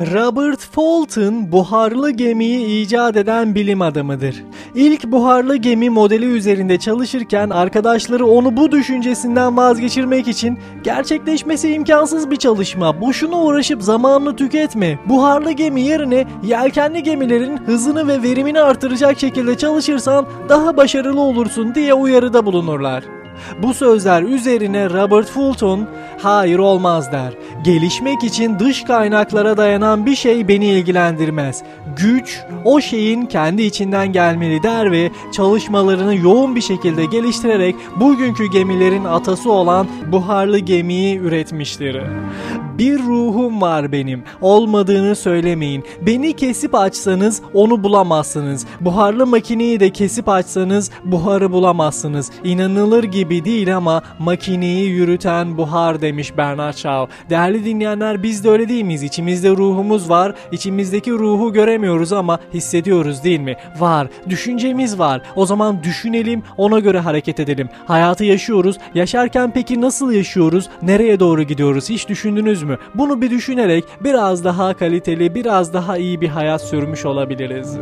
Robert Fulton buharlı gemiyi icat eden bilim adamıdır. İlk buharlı gemi modeli üzerinde çalışırken arkadaşları onu bu düşüncesinden vazgeçirmek için gerçekleşmesi imkansız bir çalışma. Boşuna uğraşıp zamanını tüketme. Buharlı gemi yerine yelkenli gemilerin hızını ve verimini artıracak şekilde çalışırsan daha başarılı olursun diye uyarıda bulunurlar. Bu sözler üzerine Robert Fulton hayır olmaz der. Gelişmek için dış kaynaklara dayanan bir şey beni ilgilendirmez. Güç o şeyin kendi içinden gelmeli der ve çalışmalarını yoğun bir şekilde geliştirerek bugünkü gemilerin atası olan buharlı gemiyi üretmiştir. Bir ruhum var benim. Olmadığını söylemeyin. Beni kesip açsanız onu bulamazsınız. Buharlı makineyi de kesip açsanız buharı bulamazsınız. İnanılır gibi değil ama makineyi yürüten buhar demiş Bernard Shaw. Değerli dinleyenler biz de öyle değil miyiz? İçimizde ruhumuz var. İçimizdeki ruhu göremiyoruz ama hissediyoruz değil mi? Var. Düşüncemiz var. O zaman düşünelim, ona göre hareket edelim. Hayatı yaşıyoruz. Yaşarken peki nasıl yaşıyoruz? Nereye doğru gidiyoruz? Hiç düşündünüz mü? Bunu bir düşünerek biraz daha kaliteli, biraz daha iyi bir hayat sürmüş olabiliriz.